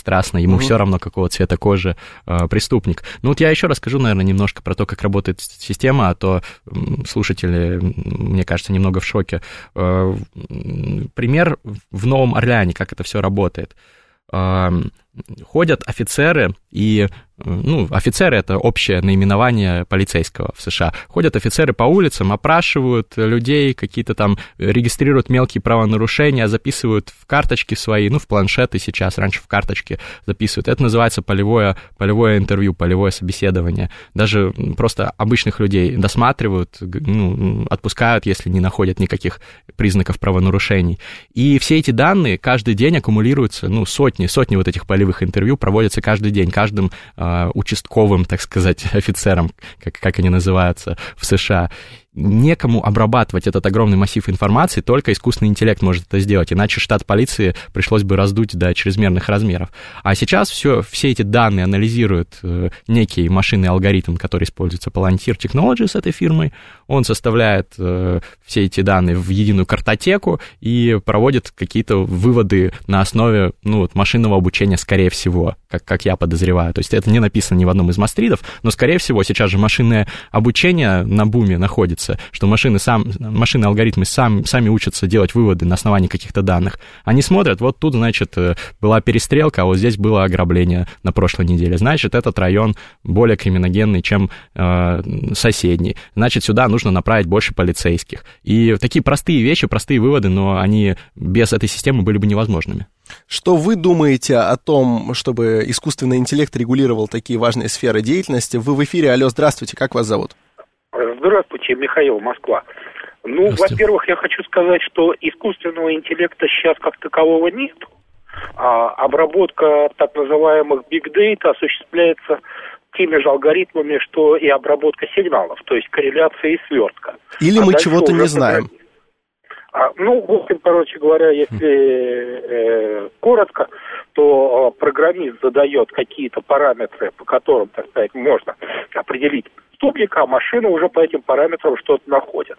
беспристрастно. Ему mm-hmm. все равно, какого цвета кожи э, преступник. Ну вот я еще расскажу, наверное, немножко про то, как работает система, а то слушатели, мне кажется, немного в шоке. Э, пример в Новом Орлеане, как это все работает. Э, ходят офицеры и ну, офицеры это общее наименование полицейского в США. Ходят офицеры по улицам, опрашивают людей, какие-то там регистрируют мелкие правонарушения, записывают в карточки свои, ну, в планшеты сейчас, раньше в карточки записывают. Это называется полевое, полевое интервью, полевое собеседование. Даже просто обычных людей досматривают, ну, отпускают, если не находят никаких признаков правонарушений. И все эти данные каждый день аккумулируются, ну, сотни, сотни вот этих полевых интервью проводятся каждый день, каждым а, участковым, так сказать, офицером, как, как они называются в США некому обрабатывать этот огромный массив информации, только искусственный интеллект может это сделать, иначе штат полиции пришлось бы раздуть до чрезмерных размеров. А сейчас все, все эти данные анализирует э, некий машинный алгоритм, который используется Palantir Technologies этой фирмой, он составляет э, все эти данные в единую картотеку и проводит какие-то выводы на основе ну, вот, машинного обучения, скорее всего, как, как я подозреваю. То есть это не написано ни в одном из мастридов, но, скорее всего, сейчас же машинное обучение на буме находится учатся, что машины, сам, машины алгоритмы сам, сами учатся делать выводы на основании каких-то данных. Они смотрят, вот тут, значит, э, была перестрелка, а вот здесь было ограбление на прошлой неделе. Значит, этот район более криминогенный, чем э, соседний. Значит, сюда нужно направить больше полицейских. И такие простые вещи, простые выводы, но они без этой системы были бы невозможными. Что вы думаете о том, чтобы искусственный интеллект регулировал такие важные сферы деятельности? Вы в эфире. Алло, здравствуйте, как вас зовут? Здравствуйте, Михаил, Москва. Ну, во-первых, я хочу сказать, что искусственного интеллекта сейчас как такового нет. А обработка так называемых big data осуществляется теми же алгоритмами, что и обработка сигналов, то есть корреляция и свертка. Или а мы чего-то не знаем. А, ну, в общем, короче говоря, если э, коротко, то э, программист задает какие-то параметры, по которым, так сказать, можно определить преступника, а машина уже по этим параметрам что-то находит.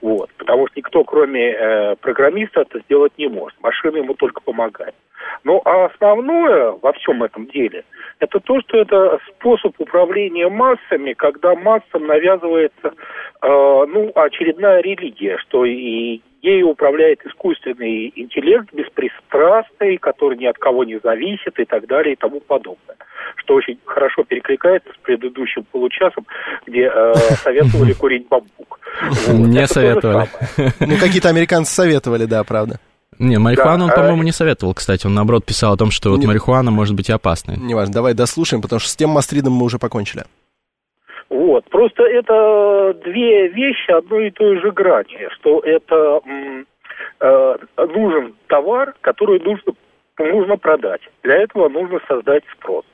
Вот. Потому что никто, кроме э, программиста, это сделать не может. Машина ему только помогает. Ну, а основное во всем этом деле, это то, что это способ управления массами, когда массам навязывается, э, ну, очередная религия, что и ею управляет искусственный интеллект беспристрастный, который ни от кого не зависит и так далее и тому подобное. Что очень хорошо перекликается с предыдущим получасом, где э, советовали курить бамбук. Не советовали. Ну, какие-то американцы советовали, да, правда. Не, марихуану да, он, по-моему, не советовал, кстати. Он, наоборот, писал о том, что вот не, марихуана может быть и опасной. Неважно, давай дослушаем, потому что с тем мастридом мы уже покончили. Вот. Просто это две вещи одной и той же грани, что это э, нужен товар, который нужно, нужно продать. Для этого нужно создать спрос.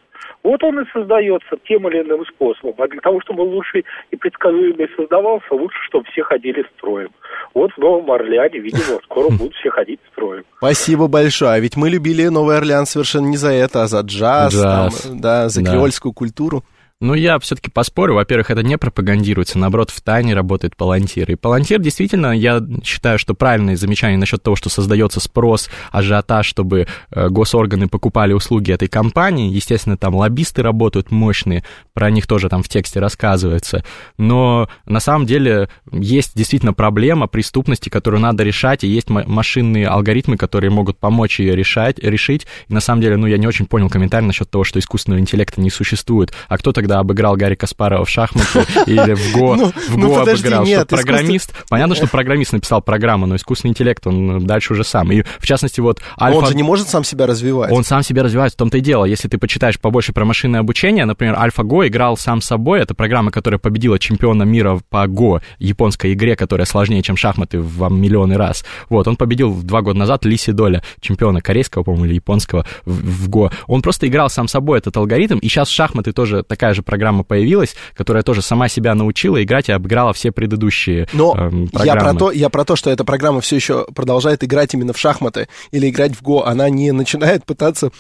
Вот он и создается тем или иным способом. А для того, чтобы лучше и предсказуемый создавался, лучше, чтобы все ходили строем. Вот в Новом Орлеане, видимо, скоро будут все ходить строем. Спасибо большое. А ведь мы любили Новый Орлеан совершенно не за это, а за джаз, джаз. Там, да, за да. креольскую культуру. Ну, я все-таки поспорю. Во-первых, это не пропагандируется, наоборот, в тайне работает Палантир. И Палантир действительно, я считаю, что правильное замечание насчет того, что создается спрос, ажиотаж, чтобы э, госорганы покупали услуги этой компании. Естественно, там лоббисты работают мощные, про них тоже там в тексте рассказывается. Но на самом деле есть действительно проблема преступности, которую надо решать, и есть машинные алгоритмы, которые могут помочь ее решать, решить. И на самом деле, ну, я не очень понял комментарий насчет того, что искусственного интеллекта не существует. А кто тогда обыграл Гарри Каспарова в шахматы или в ГО, ну, в ну, ГО обыграл? Что программист? Понятно, что программист написал программу, но искусственный интеллект, он дальше уже сам. И, в частности, вот Альфа... Он же не может сам себя развивать. Он сам себя развивает, в том-то и дело. Если ты почитаешь побольше про машинное обучение, например, Альфа-Го играл сам собой, это программа, которая победила чемпиона мира по ГО, японской игре, которая сложнее, чем шахматы в миллионы раз. Вот, он победил два года назад Лиси Доля, чемпиона корейского, по-моему, или японского в, в ГО. Он просто играл сам собой этот алгоритм, и сейчас шахматы тоже такая же программа появилась, которая тоже сама себя научила играть и обыграла все предыдущие Но эм, я про, то, я про то, что эта программа все еще продолжает играть именно в шахматы или играть в Го. Она не начинает пытаться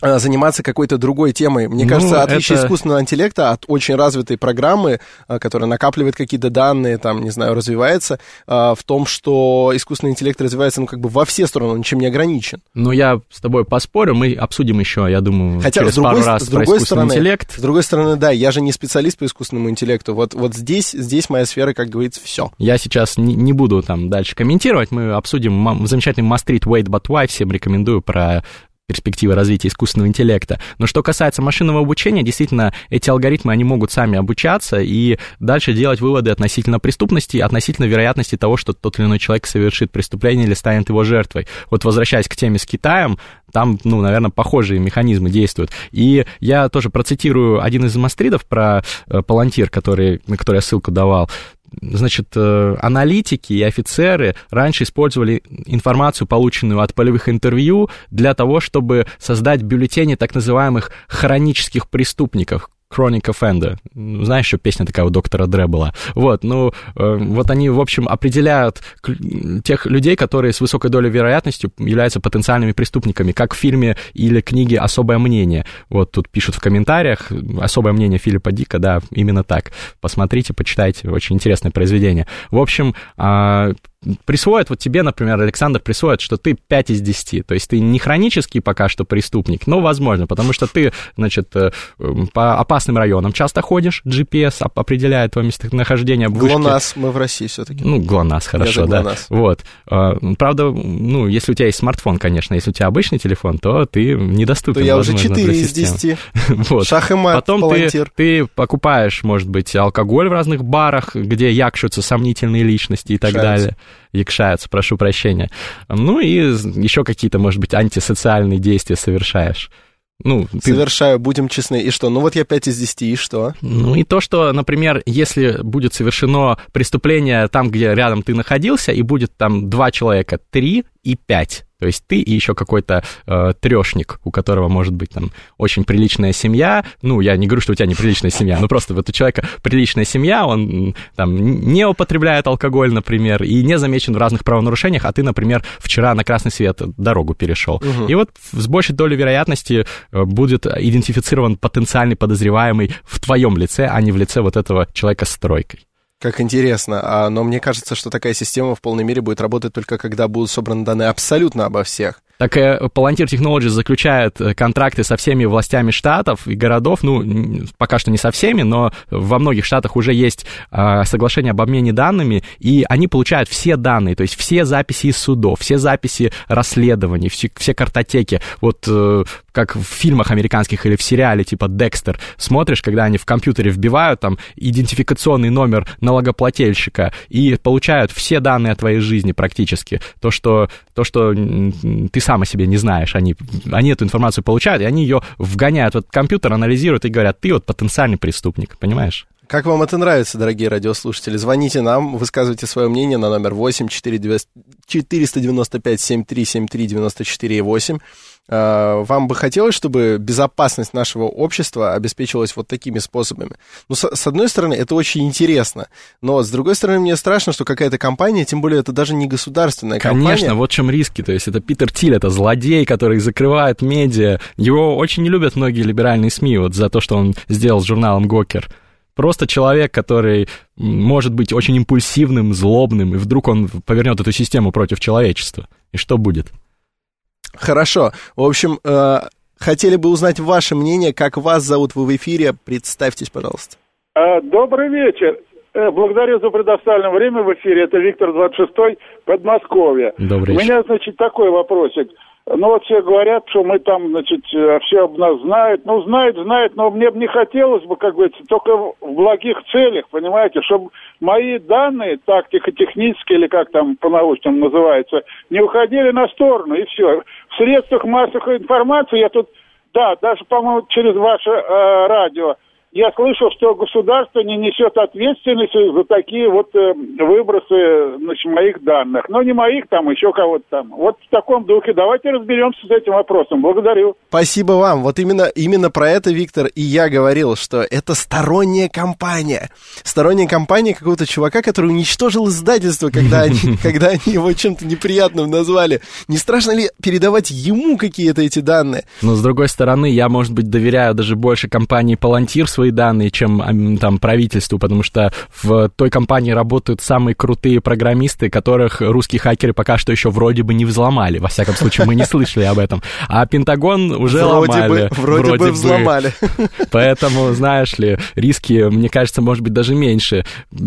заниматься какой-то другой темой. Мне ну, кажется, отличие это... искусственного интеллекта от очень развитой программы, э, которая накапливает какие-то данные, там, не знаю, развивается, э, в том, что искусственный интеллект развивается, ну, как бы во все стороны, он ничем не ограничен. Ну, я с тобой поспорю, мы обсудим еще, я думаю, Хотя, через с другой, пару раз с другой про стороны, интеллект. С другой стороны, да, я же не специалист по искусственному интеллекту. Вот, вот здесь, здесь моя сфера, как говорится, все. Я сейчас не, не буду там дальше комментировать, мы обсудим замечательный Мастрит Wait But Why, всем рекомендую про перспективы развития искусственного интеллекта. Но что касается машинного обучения, действительно, эти алгоритмы, они могут сами обучаться и дальше делать выводы относительно преступности, относительно вероятности того, что тот или иной человек совершит преступление или станет его жертвой. Вот возвращаясь к теме с Китаем, там, ну, наверное, похожие механизмы действуют. И я тоже процитирую один из мастридов про э, Палантир, который, на который я ссылку давал значит, э, аналитики и офицеры раньше использовали информацию, полученную от полевых интервью, для того, чтобы создать бюллетени так называемых хронических преступников, Chronic Offender. Ну, знаешь, что песня такая у доктора Дре была? Вот, ну, э, вот они, в общем, определяют тех людей, которые с высокой долей вероятностью являются потенциальными преступниками, как в фильме или книге «Особое мнение». Вот тут пишут в комментариях «Особое мнение Филиппа Дика», да, именно так. Посмотрите, почитайте, очень интересное произведение. В общем, а, присвоят, вот тебе, например, Александр присвоит, что ты 5 из 10, то есть ты не хронический пока что преступник, но возможно, потому что ты, значит, э, по опасным районам часто ходишь, GPS определяет твое местонахождение. ГЛОНАСС, мы в России все-таки. Ну, ГЛОНАСС, хорошо, да. Вот. А, правда, ну, если у тебя есть смартфон, конечно, если у тебя обычный телефон, то ты недоступен. То я уже 4 из 10. вот. Шах и мат, Потом ты, ты покупаешь, может быть, алкоголь в разных барах, где якшутся сомнительные личности и так Шается. далее якшаются, прошу прощения. Ну и еще какие-то, может быть, антисоциальные действия совершаешь. Ну, ты... Совершаю, будем честны. И что? Ну вот я 5 из 10, и что? Ну и то, что, например, если будет совершено преступление там, где рядом ты находился, и будет там два человека, три и пять, то есть ты и еще какой-то э, трешник, у которого может быть там очень приличная семья. Ну, я не говорю, что у тебя неприличная семья, но просто вот у человека приличная семья, он там не употребляет алкоголь, например, и не замечен в разных правонарушениях, а ты, например, вчера на красный свет дорогу перешел. Угу. И вот с большей долей вероятности э, будет идентифицирован потенциальный подозреваемый в твоем лице, а не в лице вот этого человека с тройкой. Как интересно. А, но мне кажется, что такая система в полной мере будет работать только когда будут собраны данные абсолютно обо всех. Так э, Palantir Technologies заключает э, контракты со всеми властями штатов и городов, ну, пока что не со всеми, но во многих штатах уже есть э, соглашение об обмене данными, и они получают все данные, то есть все записи из судов, все записи расследований, все, все картотеки. Вот как в фильмах американских или в сериале типа «Декстер», смотришь, когда они в компьютере вбивают там идентификационный номер налогоплательщика и получают все данные о твоей жизни практически. То, что, то, что ты сам о себе не знаешь, они, они эту информацию получают, и они ее вгоняют в этот компьютер, анализируют и говорят, ты вот потенциальный преступник, понимаешь? Как вам это нравится, дорогие радиослушатели? Звоните нам, высказывайте свое мнение на номер 8 495 7373 94 8. Вам бы хотелось, чтобы безопасность нашего общества обеспечивалась вот такими способами? Ну, с, с одной стороны, это очень интересно, но с другой стороны, мне страшно, что какая-то компания, тем более это даже не государственная Конечно, компания. Конечно, вот в чем риски. То есть это Питер Тиль, это злодей, который закрывает медиа. Его очень не любят многие либеральные СМИ вот за то, что он сделал с журналом Гокер. Просто человек, который может быть очень импульсивным, злобным, и вдруг он повернет эту систему против человечества. И что будет? Хорошо. В общем, э, хотели бы узнать ваше мнение, как вас зовут вы в эфире. Представьтесь, пожалуйста. А, добрый вечер. Э, благодарю за предоставленное время в эфире. Это Виктор 26 Подмосковье. Добрый вечер. У меня, значит, такой вопросик. Ну, вот все говорят, что мы там, значит, э, все об нас знают. Ну, знают, знают, но мне бы не хотелось бы, как говорится, только в благих целях, понимаете, чтобы мои данные, тактико-технические, или как там по-научному называется, не уходили на сторону, и все. В средствах массовой информации я тут, да, даже, по-моему, через ваше э, радио, я слышал, что государство не несет ответственности за такие вот э, выбросы значит, моих данных. Но не моих, там еще кого-то там. Вот в таком духе. Давайте разберемся с этим вопросом. Благодарю. Спасибо вам. Вот именно, именно про это, Виктор, и я говорил, что это сторонняя компания. Сторонняя компания какого-то чувака, который уничтожил издательство, когда они, когда они его чем-то неприятным назвали. Не страшно ли передавать ему какие-то эти данные? Но, с другой стороны, я, может быть, доверяю даже больше компании Palantir свои данные, чем там правительству, потому что в той компании работают самые крутые программисты, которых русские хакеры пока что еще вроде бы не взломали. Во всяком случае, мы не слышали об этом. А Пентагон уже вроде ломали. Бы, вроде, вроде бы взломали. Поэтому, знаешь ли, риски, мне кажется, может быть, даже меньше.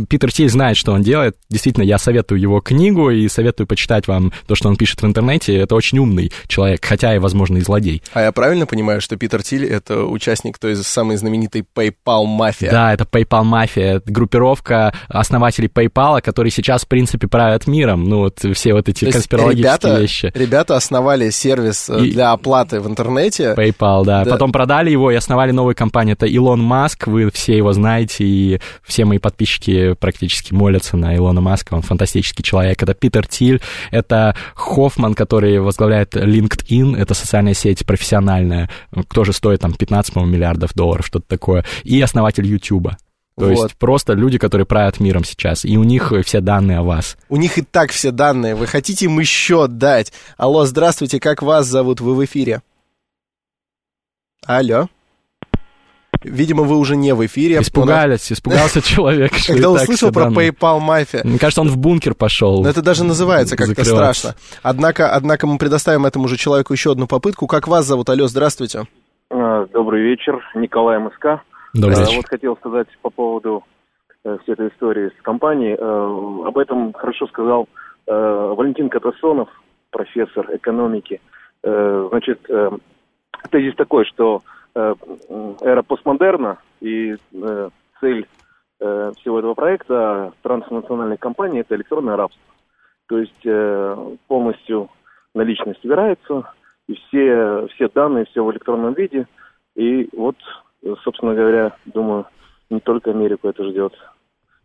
Питер Тиль знает, что он делает. Действительно, я советую его книгу и советую почитать вам то, что он пишет в интернете. Это очень умный человек, хотя и, возможно, и злодей. А я правильно понимаю, что Питер Тиль — это участник той самой знаменитой PayPal мафия. Да, это PayPal мафия, группировка основателей PayPal, которые сейчас, в принципе, правят миром. Ну, вот все вот эти конспирологические ребята, вещи. Ребята основали сервис э, и... для оплаты в интернете. PayPal, да. да. Потом продали его и основали новую компанию. Это Илон Маск, вы все его знаете, и все мои подписчики практически молятся на Илона Маска. Он фантастический человек. Это Питер Тиль, это Хоффман, который возглавляет LinkedIn, это социальная сеть профессиональная, тоже стоит там 15, миллиардов долларов, что-то такое. И основатель Ютуба. То вот. есть просто люди, которые правят миром сейчас, и у них все данные о вас. У них и так все данные. Вы хотите им еще дать? Алло, здравствуйте, как вас зовут? Вы в эфире. Алло. Видимо, вы уже не в эфире. Испугались, испугался человек. Когда услышал про PayPal мафия. Мне кажется, он в бункер пошел. Но это даже называется как-то страшно. Однако, однако мы предоставим этому же человеку еще одну попытку. Как вас зовут? Алло, здравствуйте. Добрый вечер, Николай МСК. Добрый вечер. Вот хотел сказать по поводу э, всей этой истории с компанией. Э, об этом хорошо сказал э, Валентин Катасонов, профессор экономики. Значит, тезис такой, что эра постмодерна и цель всего этого проекта транснациональной компании – это электронное рабство. То есть полностью наличность убирается, и все, все данные, все в электронном виде. И вот собственно говоря, думаю, не только Америку это ждет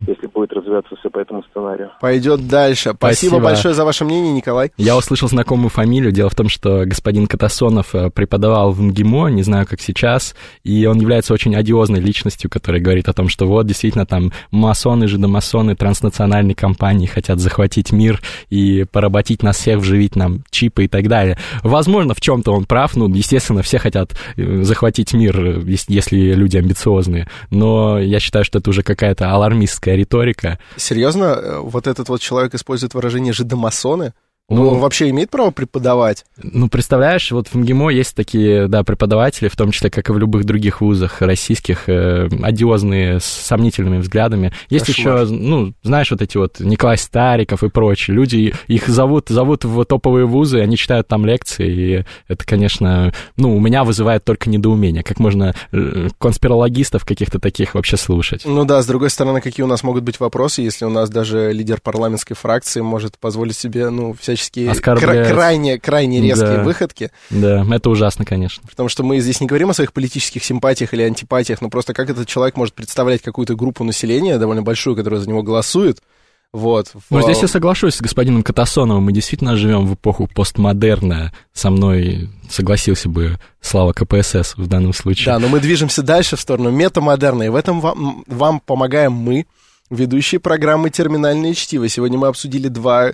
если будет развиваться все по этому сценарию. Пойдет дальше. Спасибо, Спасибо большое за ваше мнение, Николай. Я услышал знакомую фамилию. Дело в том, что господин Катасонов э, преподавал в МГИМО, не знаю, как сейчас, и он является очень одиозной личностью, которая говорит о том, что вот действительно там масоны, жидомасоны, транснациональные компании хотят захватить мир и поработить нас всех, вживить нам чипы и так далее. Возможно, в чем-то он прав, ну, естественно, все хотят э, захватить мир, если люди амбициозные, но я считаю, что это уже какая-то алармистская риторика. Серьезно, э, вот этот вот человек использует выражение «жидомасоны»? Ну, он вообще имеет право преподавать? Ну, представляешь, вот в МГИМО есть такие, да, преподаватели, в том числе, как и в любых других вузах российских, э, одиозные, с сомнительными взглядами. Есть Кошмар. еще, ну, знаешь, вот эти вот Николай Стариков и прочие люди, их зовут, зовут в топовые вузы, они читают там лекции, и это, конечно, ну, у меня вызывает только недоумение, как можно э, конспирологистов каких-то таких вообще слушать. Ну да, с другой стороны, какие у нас могут быть вопросы, если у нас даже лидер парламентской фракции может позволить себе, ну, всячески всяческие кра- крайне, крайне резкие да. выходки. Да, это ужасно, конечно. Потому что мы здесь не говорим о своих политических симпатиях или антипатиях, но просто как этот человек может представлять какую-то группу населения, довольно большую, которая за него голосует, вот. Ну, здесь я соглашусь с господином Катасоновым. Мы действительно живем в эпоху постмодерна. Со мной согласился бы Слава КПСС в данном случае. Да, но мы движемся дальше в сторону метамодерна, и в этом вам, вам помогаем мы, ведущие программы «Терминальное чтиво». Сегодня мы обсудили два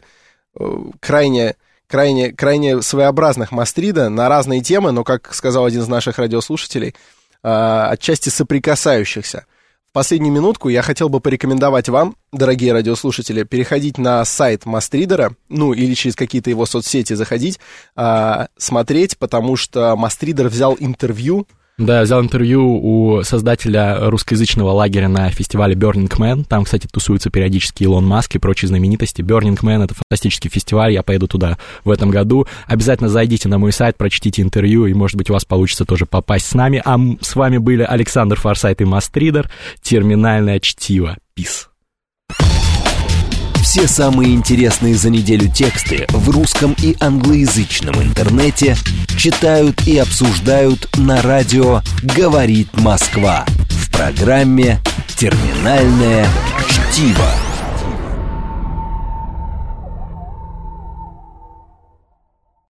крайне крайне, крайне своеобразных мастрида на разные темы, но, как сказал один из наших радиослушателей, э, отчасти соприкасающихся. Последнюю минутку я хотел бы порекомендовать вам, дорогие радиослушатели, переходить на сайт Мастридера, ну или через какие-то его соцсети заходить, а, смотреть, потому что Мастридер взял интервью да, взял интервью у создателя русскоязычного лагеря на фестивале Burning Man. Там, кстати, тусуются периодически Илон Маск и прочие знаменитости. Burning Man — это фантастический фестиваль, я поеду туда в этом году. Обязательно зайдите на мой сайт, прочтите интервью, и, может быть, у вас получится тоже попасть с нами. А с вами были Александр Форсайт и Мастридер. Терминальное чтиво. Пис. Все самые интересные за неделю тексты в русском и англоязычном интернете читают и обсуждают на радио «Говорит Москва» в программе «Терминальное чтиво».